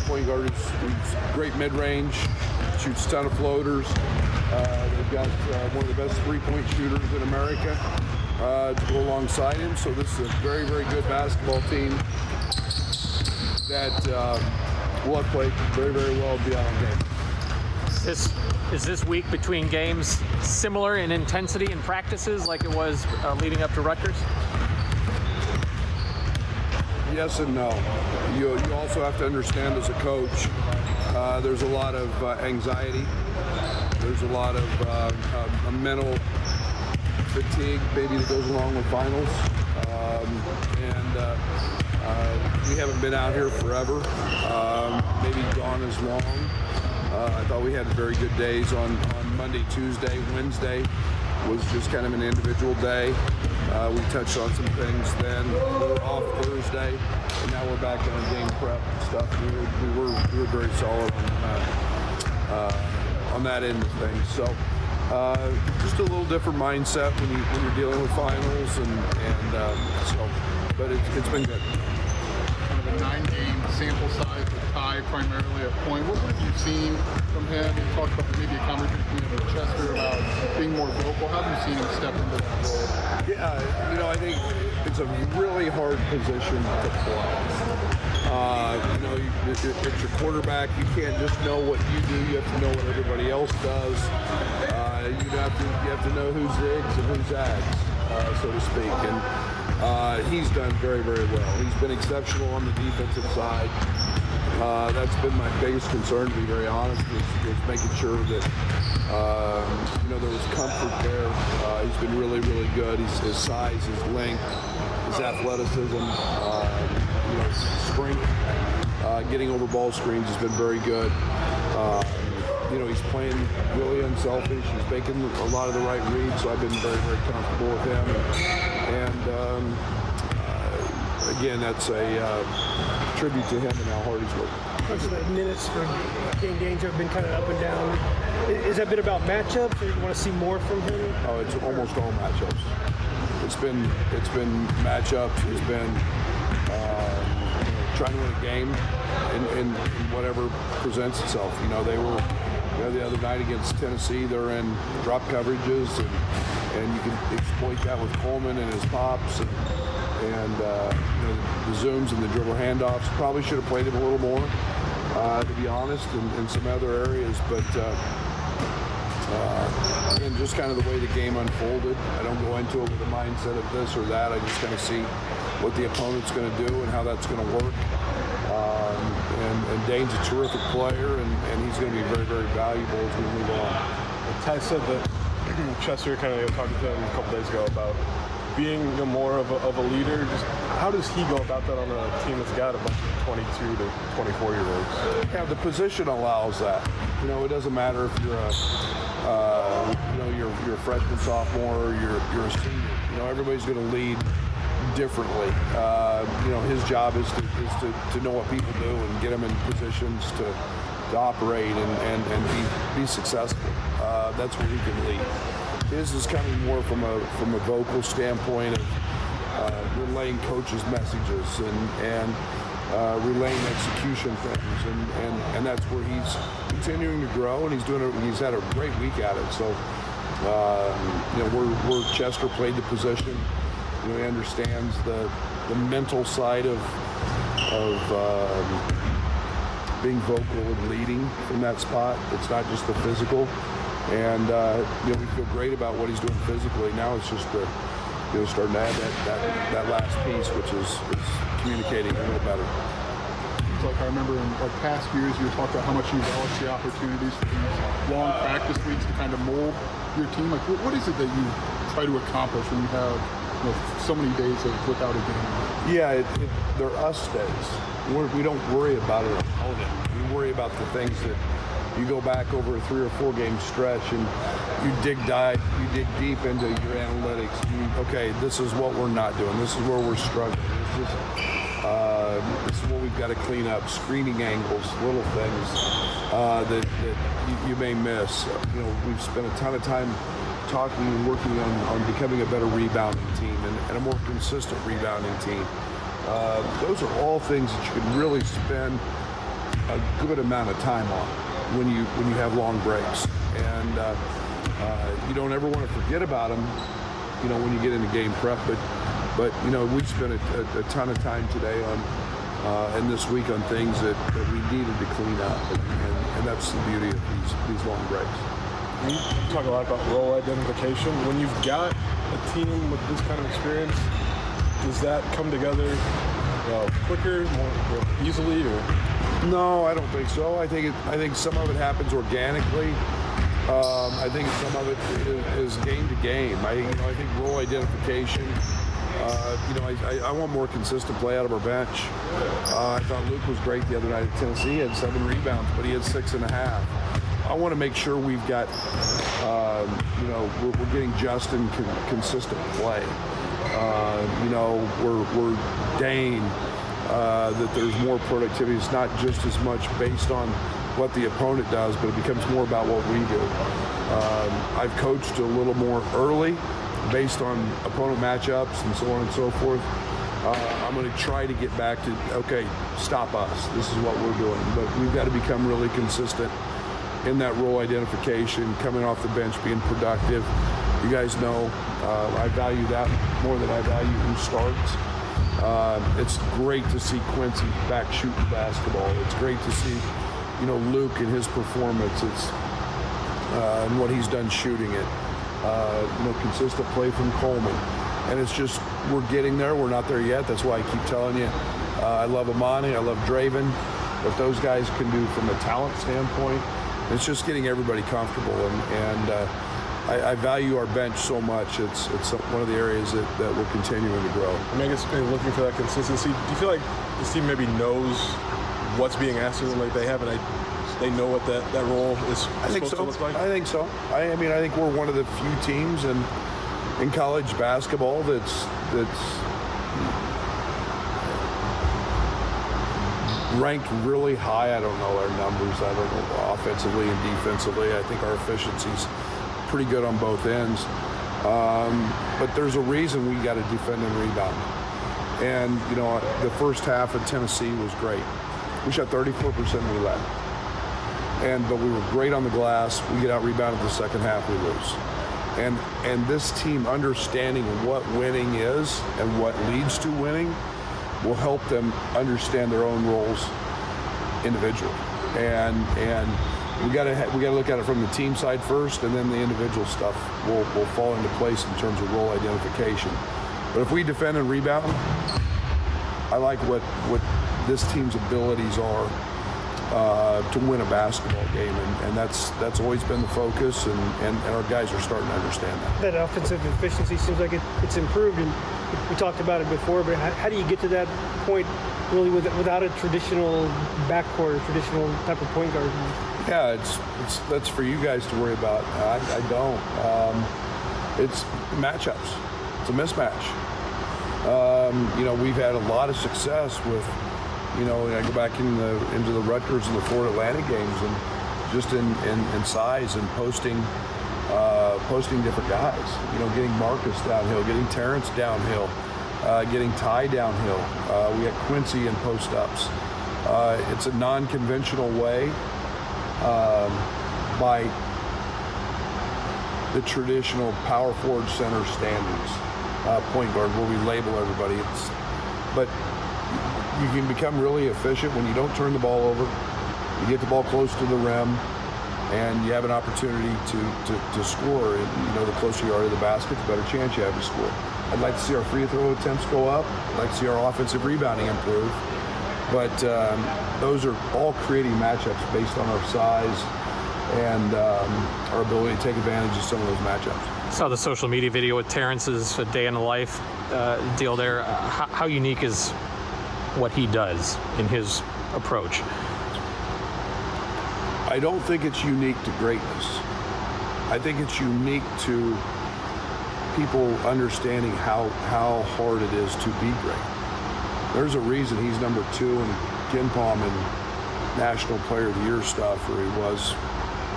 Point guard is, is great mid-range, shoots a ton of floaters. Uh, they've got uh, one of the best three-point shooters in America uh, to go alongside him. So this is a very, very good basketball team that uh, will played very, very well beyond game. This is this week between games similar in intensity and practices like it was uh, leading up to Rutgers? Yes and no. You, you also have to understand as a coach, uh, there's a lot of uh, anxiety. There's a lot of uh, uh, mental fatigue maybe that goes along with finals. Um, and uh, uh, we haven't been out here forever, um, maybe gone as long. I thought we had very good days on, on Monday, Tuesday, Wednesday was just kind of an individual day. Uh, we touched on some things then. We were off Thursday, and now we're back on game prep stuff. We were, we were, we were very solid on that, uh, on that end of things. So uh, just a little different mindset when, you, when you're dealing with finals, and, and um, so, but it, it's been good. Kind of a nine-game sample size primarily at point. What have you seen from him? You talked about maybe a conversation with Chester about being more vocal. How have you seen him step into that role? Yeah, you know, I think it's a really hard position to play. Uh, you know, you, it, it's your quarterback. You can't just know what you do. You have to know what everybody else does. Uh, you have to you have to know who's zigs and who's zags, uh, so to speak. And uh, he's done very very well. He's been exceptional on the defensive side. Uh, that's been my biggest concern, to be very honest, is, is making sure that um, you know there was comfort there. Uh, he's been really, really good. He's, his size, his length, his athleticism, uh, you know, strength, uh, getting over ball screens has been very good. Uh, you know, he's playing really unselfish. He's making a lot of the right reads, so I've been very, very comfortable with him. And um, uh, again, that's a uh, tribute to him and how hard he's the minutes for game games have been kind of up and down. Is that been about matchups, or you want to see more from him? Oh, it's almost all matchups. It's been it's been matchups. It's been uh, trying to win a game in whatever presents itself. You know, they were You know, the other night against Tennessee, they're in drop coverages, and, and you can exploit that with Coleman and his pops and, and uh, you know, the zooms and the dribble handoffs. Probably should have played him a little more, uh, to be honest, in, in some other areas. But uh, uh, and just kind of the way the game unfolded. I don't go into it with a mindset of this or that. I just kind of see what the opponent's going to do and how that's going to work. Um, and, and Dain's a terrific player, and, and he's going to be very, very valuable as we move on. Ty said that <clears throat> Chester kind of talked to him a couple days ago about being you know, more of a, of a leader. Just how does he go about that on a team that's got a bunch of 22 to 24 year olds? Yeah, the position allows that. You know, it doesn't matter if you're a, uh, you know, you're, you're a freshman, sophomore, or you're, you're a senior. You know, everybody's going to lead differently. Uh, you know, his job is to, is to, to know what people do and get them in positions to, to operate and, and, and be, be successful. Uh, that's where he can lead. His is coming more from a from a vocal standpoint of uh, relaying coaches' messages and and uh, relaying execution things, and, and and that's where he's continuing to grow, and he's doing a, he's had a great week at it. So, um, you know, we're Chester played the position. You know, he understands the the mental side of of um, being vocal and leading from that spot. It's not just the physical. And uh, you know, we feel great about what he's doing physically. Now it's just the you know starting to add that that, that last piece, which is, is communicating a little better. Like I remember in like past years, you talked about how much you relish the opportunities for these long practice weeks to kind of mold your team. Like, what, what is it that you try to accomplish when you have you know, so many days of without a game? Yeah, it, it, they're us days. We're, we do not worry about an opponent. We worry about the things that you go back over a three or four game stretch and you dig dive, you dig deep into your analytics. You, okay, this is what we're not doing. This is where we're struggling. This is, uh, this is what we've got to clean up. Screening angles, little things uh, that, that you, you, may miss. You know, we've spent a ton of time talking and working on, on becoming a better rebounding team and, and a more consistent rebounding team. Uh, those are all things that you can really spend a good amount of time on when you when you have long breaks, and uh, uh, you don't ever want to forget about them. You know when you get into game prep, but but you know we spent a, a, a ton of time today on uh, and this week on things that, that we needed to clean up, and, and, and that's the beauty of these these long breaks. You talk a lot about role identification. When you've got a team with this kind of experience, does that come together know, quicker, more easily, or no, I don't think so. I think it, I think some of it happens organically. Um, I think some of it is, is, game to game. I, you know, I think role identification. Uh, you know, I, I, want more consistent play out of our bench. Uh, I thought Luke was great the other night at Tennessee. He had seven rebounds, but he had six and a half. I want to make sure we've got, um, you know, we're, we're, getting just and con- consistent play. Uh, you know, we're, we're Dain uh, that there's more productivity. It's not just as much based on what the opponent does, but it becomes more about what we do. Um, I've coached a little more early based on opponent matchups and so on and so forth. Uh, I'm going to try to get back to, okay, stop us. This is what we're doing. But we've got to become really consistent in that role identification, coming off the bench, being productive. You guys know uh, I value that more than I value who starts. Uh, it's great to see Quincy back shooting basketball. It's great to see, you know, Luke and his performance. It's uh, and what he's done shooting it. Uh, you know, consistent play from Coleman, and it's just we're getting there. We're not there yet. That's why I keep telling you. Uh, I love Amani. I love Draven. What those guys can do from a talent standpoint, it's just getting everybody comfortable and and uh, I, I, value our bench so much. It's it's one of the areas that, that we're continuing to grow. I mean, I guess looking for that consistency. Do you feel like this team maybe knows what's being asked of them? Like they haven't, they know what that, that role is I think so. Like? I think so. I, I, mean, I think we're one of the few teams in in college basketball that's that's ranked really high. I don't know our numbers. I don't know offensively and defensively. I think our efficiencies pretty good on both ends. Um, but there's a reason we got to defend and rebound. And, you know, the first half of Tennessee was great. We shot 34% we led. and but we were great on the glass. We get out rebounded the second half, we lose. And and this team understanding what winning is and what leads to winning will help them understand their own roles individually. And and we got to we got to look at it from the team side first, and then the individual stuff will will fall into place in terms of role identification. But if we defend and rebound, I like what what this team's abilities are uh, to win a basketball game, and, and, that's that's always been the focus, and, and, and, our guys are starting to understand that. That offensive efficiency seems like it, it's improved, and we talked about it before. But how, how do you get to that point, really, with, without a traditional backcourt, a traditional type of point guard? Yeah, it's it's that's for you guys to worry about. I, I don't. Um, it's matchups. It's a mismatch. Um, you know, we've had a lot of success with you know, I go back in the, into the Rutgers and the Florida Atlantic games and just in, in, in size and posting uh, posting different guys. You know, getting Marcus downhill, getting Terrence downhill, getting Ty downhill. Uh, we had Quincy in post ups. Uh, it's a non-conventional way um, by the traditional power forward center standards, uh, point guard, where we label everybody. It's, but you can become really efficient when you don't turn the ball over. You get the ball close to the rim, and you have an opportunity to, to, to score. And, you know, the closer you are to the basket, the better chance you have to score. I'd like to see our free throw attempts go up. I'd like to see our offensive rebounding improve. But um, those are all creating matchups based on our size and um, our ability to take advantage of some of those matchups. Saw the social media video with Terrence's day in the life uh, deal there. Uh, how, how unique is what he does in his approach? I don't think it's unique to greatness. I think it's unique to people understanding how, how hard it is to be great. There's a reason he's number two in KenPom and National Player of the Year stuff, or he was,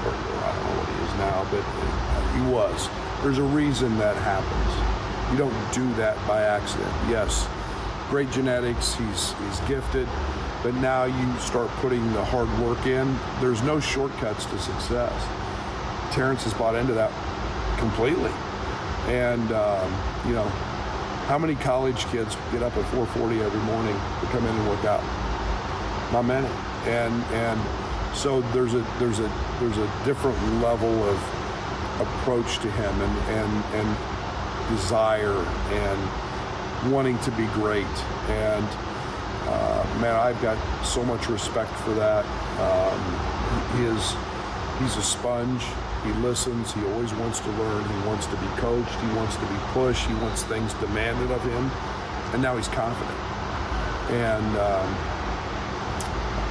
or I don't know what he is now, but he was. There's a reason that happens. You don't do that by accident. Yes, great genetics. He's he's gifted, but now you start putting the hard work in. There's no shortcuts to success. Terrence has bought into that completely, and um, you know, how many college kids get up at 4:40 every morning to come in and work out? Not many, and and so there's a there's a there's a different level of approach to him and and and desire and wanting to be great. And uh, man, I've got so much respect for that. Um, he is, he's a sponge. He listens. He always wants to learn. He wants to be coached. He wants to be pushed. He wants things demanded of him. And now he's confident. And um,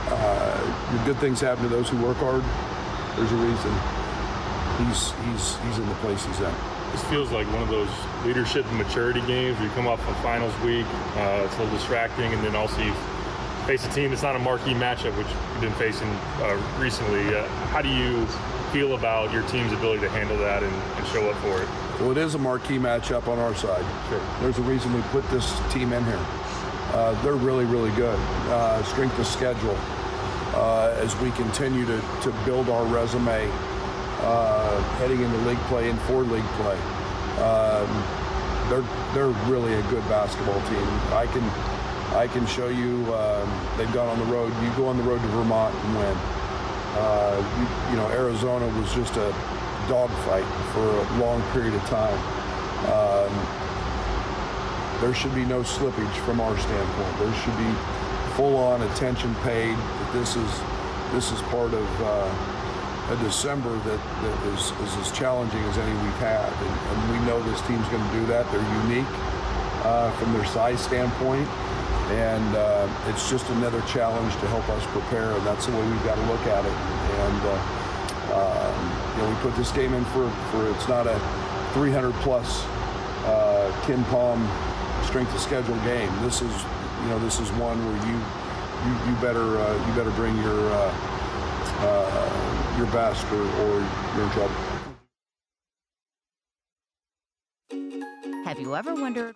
uh, good things happen to those who work hard. There's a reason he's he's he's in the place he's at. This feels like one of those leadership and maturity games. You come off a finals week, uh, it's a little distracting, and then also you face a team that's not a marquee matchup, which you've been facing uh, recently. Uh, how do you feel about your team's ability to handle that and, and, show up for it? Well, it is a marquee matchup on our side. Sure. There's a reason we put this team in here. Uh, they're really, really good. Uh, strength of schedule. Uh, as we continue to, to build our resume uh, heading into league play and for league play. Um, they're they're really a good basketball team. I can I can show you um, they've gone on the road. You go on the road to Vermont and win. Uh, you, you, know Arizona was just a dogfight for a long period of time. Um, there should be no slippage from our standpoint. There should be full-on attention paid. This is this is part of. Uh, a December that, that is, is as challenging as any we've had. And, and we know this team's going to do that. They're unique uh, from their size standpoint. And uh, it's just another challenge to help us prepare. And that's the way we've got to look at it. And, uh, um, you know, we put this game in for, for it's not a 300 plus uh, KenPom strength of schedule game. This is, you know, this is one where you, you, you better, uh, you better bring your, uh, uh, your best or, or you're in trouble. Have you ever wondered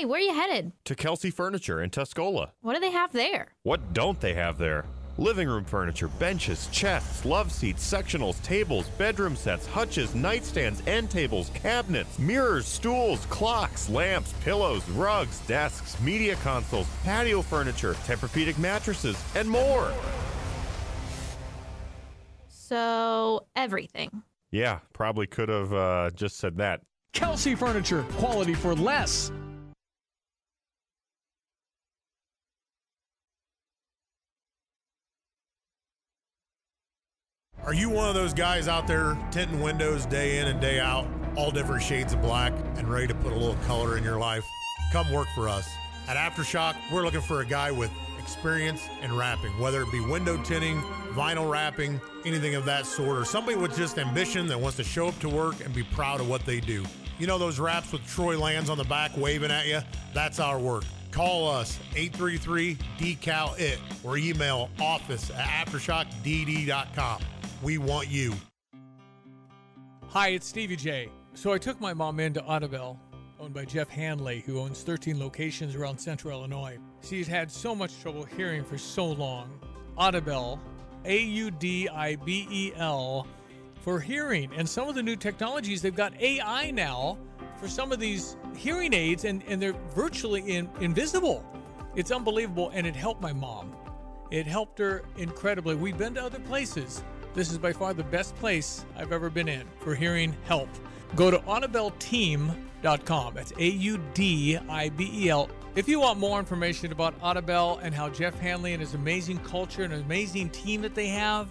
Hey, where are you headed? To Kelsey Furniture in Tuscola. What do they have there? What don't they have there? Living room furniture, benches, chests, love seats, sectionals, tables, bedroom sets, hutches, nightstands, end tables, cabinets, mirrors, stools, clocks, lamps, pillows, rugs, desks, media consoles, patio furniture, Tempur-Pedic mattresses, and more. So, everything. Yeah, probably could have uh, just said that. Kelsey Furniture, quality for less. Are you one of those guys out there tinting windows day in and day out, all different shades of black, and ready to put a little color in your life? Come work for us. At Aftershock, we're looking for a guy with experience in wrapping, whether it be window tinting, vinyl wrapping, anything of that sort, or somebody with just ambition that wants to show up to work and be proud of what they do. You know those wraps with Troy Lands on the back waving at you? That's our work. Call us 833 decal it or email office at aftershockdd.com. We want you. Hi, it's Stevie J. So I took my mom into Audibel, owned by Jeff Hanley, who owns 13 locations around central Illinois. She's had so much trouble hearing for so long. Audibel, A U D I B E L, for hearing. And some of the new technologies, they've got AI now for some of these hearing aids, and, and they're virtually in, invisible. It's unbelievable, and it helped my mom. It helped her incredibly. We've been to other places. This is by far the best place I've ever been in for hearing help. Go to audibelteam.com. That's A U D I B E L. If you want more information about Audibel and how Jeff Hanley and his amazing culture and amazing team that they have,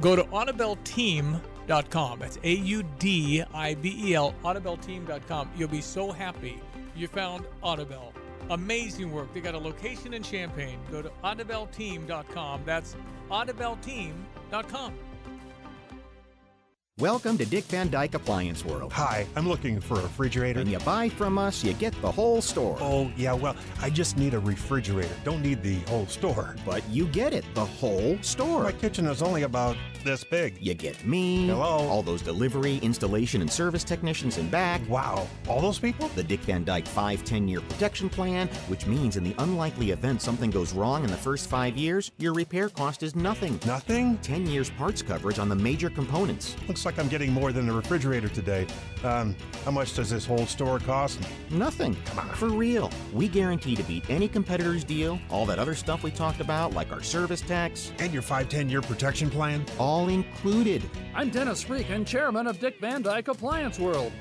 go to audibelteam.com. That's A U D I B E L, audibelteam.com. You'll be so happy you found Audibel. Amazing work. They got a location in Champaign. Go to audibelteam.com. That's audibelteam.com. Welcome to Dick Van Dyke Appliance World. Hi, I'm looking for a refrigerator. When you buy from us, you get the whole store. Oh, yeah, well, I just need a refrigerator. Don't need the whole store. But you get it, the whole store. My kitchen is only about this big. You get me. Hello. All those delivery, installation, and service technicians in back. Wow. All those people? The Dick Van Dyke 5 10 year protection plan, which means in the unlikely event something goes wrong in the first five years, your repair cost is nothing. Nothing? 10 years parts coverage on the major components. Looks like I'm getting more than the refrigerator today. Um, how much does this whole store cost? Nothing. Come on. For real. We guarantee to beat any competitor's deal, all that other stuff we talked about, like our service tax. And your 5 10 year protection plan? All included. I'm Dennis Freak and chairman of Dick Van Dyke Appliance World.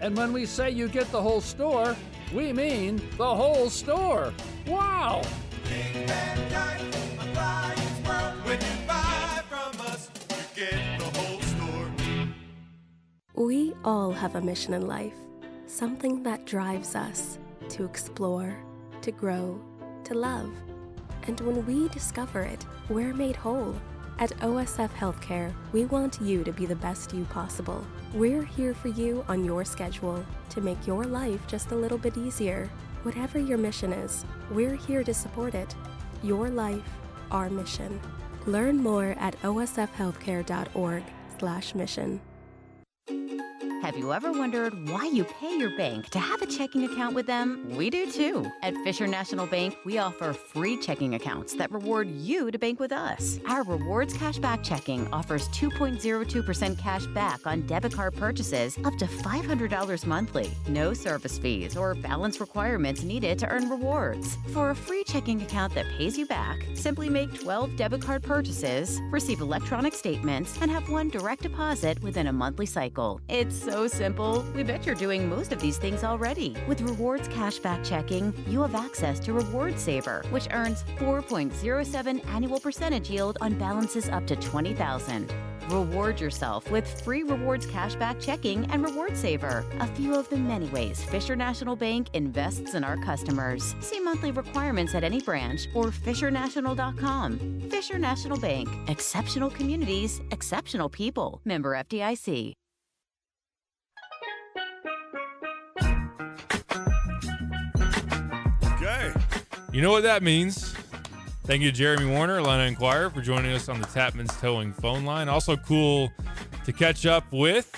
And when we say you get the whole store, we mean the whole store. Wow! We all have a mission in life, something that drives us to explore, to grow, to love. And when we discover it, we're made whole. At OSF Healthcare, we want you to be the best you possible. We're here for you on your schedule to make your life just a little bit easier. Whatever your mission is, we're here to support it. Your life, our mission. Learn more at osfhealthcare.org/mission. Have you ever wondered why you pay your bank to have a checking account with them? We do too. At Fisher National Bank, we offer free checking accounts that reward you to bank with us. Our Rewards Cashback Checking offers 2.02% cash back on debit card purchases up to $500 monthly. No service fees or balance requirements needed to earn rewards. For a free checking account that pays you back, simply make 12 debit card purchases, receive electronic statements, and have one direct deposit within a monthly cycle. It's so simple. We bet you're doing most of these things already. With Rewards Cashback Checking, you have access to Reward Saver, which earns 4.07 annual percentage yield on balances up to 20,000. Reward yourself with free rewards cashback checking and reward saver. A few of the many ways Fisher National Bank invests in our customers. See monthly requirements at any branch or FisherNational.com. Fisher National Bank. Exceptional communities, exceptional people. Member FDIC. You know what that means. Thank you Jeremy Werner, Illini Inquirer, for joining us on the Tapman's Towing phone line. Also cool to catch up with